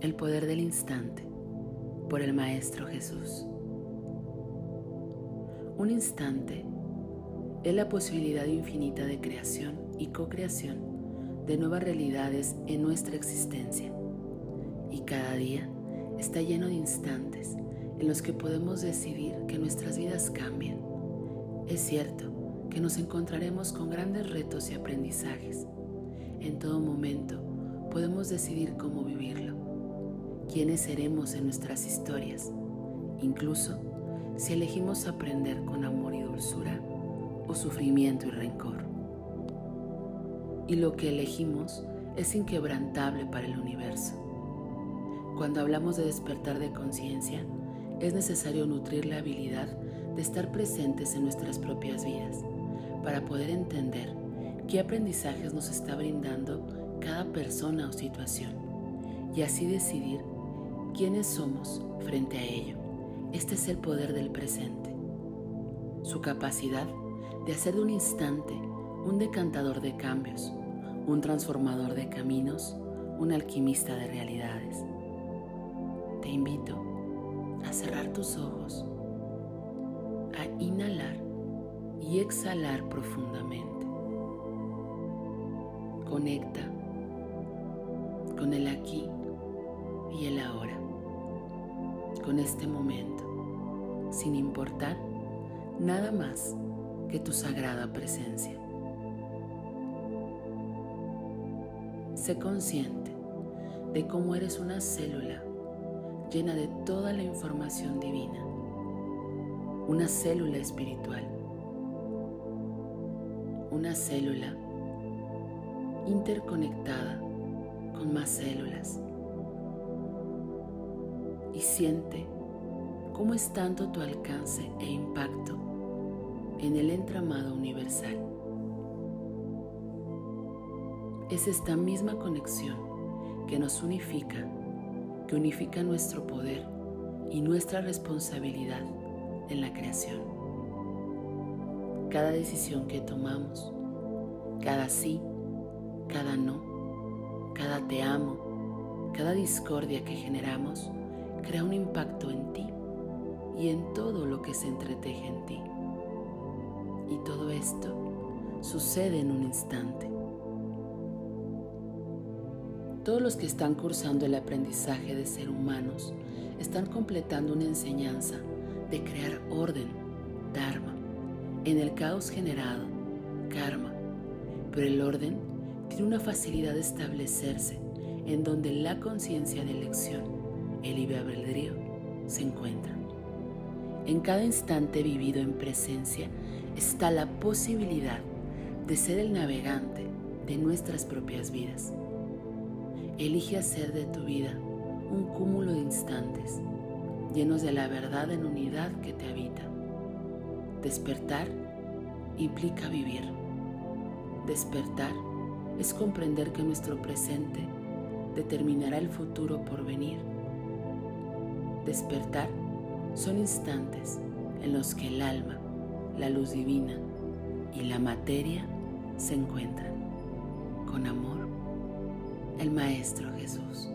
El poder del instante por el Maestro Jesús. Un instante es la posibilidad infinita de creación y co-creación de nuevas realidades en nuestra existencia. Y cada día está lleno de instantes en los que podemos decidir que nuestras vidas cambien. Es cierto que nos encontraremos con grandes retos y aprendizajes. En todo momento podemos decidir cómo vivirlo quiénes seremos en nuestras historias, incluso si elegimos aprender con amor y dulzura o sufrimiento y rencor. Y lo que elegimos es inquebrantable para el universo. Cuando hablamos de despertar de conciencia, es necesario nutrir la habilidad de estar presentes en nuestras propias vidas para poder entender qué aprendizajes nos está brindando cada persona o situación y así decidir quiénes somos frente a ello. Este es el poder del presente, su capacidad de hacer de un instante un decantador de cambios, un transformador de caminos, un alquimista de realidades. Te invito a cerrar tus ojos, a inhalar y exhalar profundamente. Conecta con el aquí y el ahora, con este momento, sin importar nada más que tu sagrada presencia. Sé consciente de cómo eres una célula llena de toda la información divina, una célula espiritual, una célula interconectada con más células. Y siente cómo es tanto tu alcance e impacto en el entramado universal. Es esta misma conexión que nos unifica, que unifica nuestro poder y nuestra responsabilidad en la creación. Cada decisión que tomamos, cada sí, cada no, cada te amo, cada discordia que generamos, crea un impacto en ti y en todo lo que se entreteje en ti. Y todo esto sucede en un instante. Todos los que están cursando el aprendizaje de ser humanos están completando una enseñanza de crear orden, dharma, en el caos generado, karma. Pero el orden tiene una facilidad de establecerse en donde la conciencia de elección, el libre albedrío, se encuentra. En cada instante vivido en presencia está la posibilidad de ser el navegante de nuestras propias vidas. Elige hacer de tu vida un cúmulo de instantes llenos de la verdad en unidad que te habita. Despertar implica vivir. Despertar es comprender que nuestro presente determinará el futuro por venir. Despertar son instantes en los que el alma la luz divina y la materia se encuentran. Con amor, el Maestro Jesús.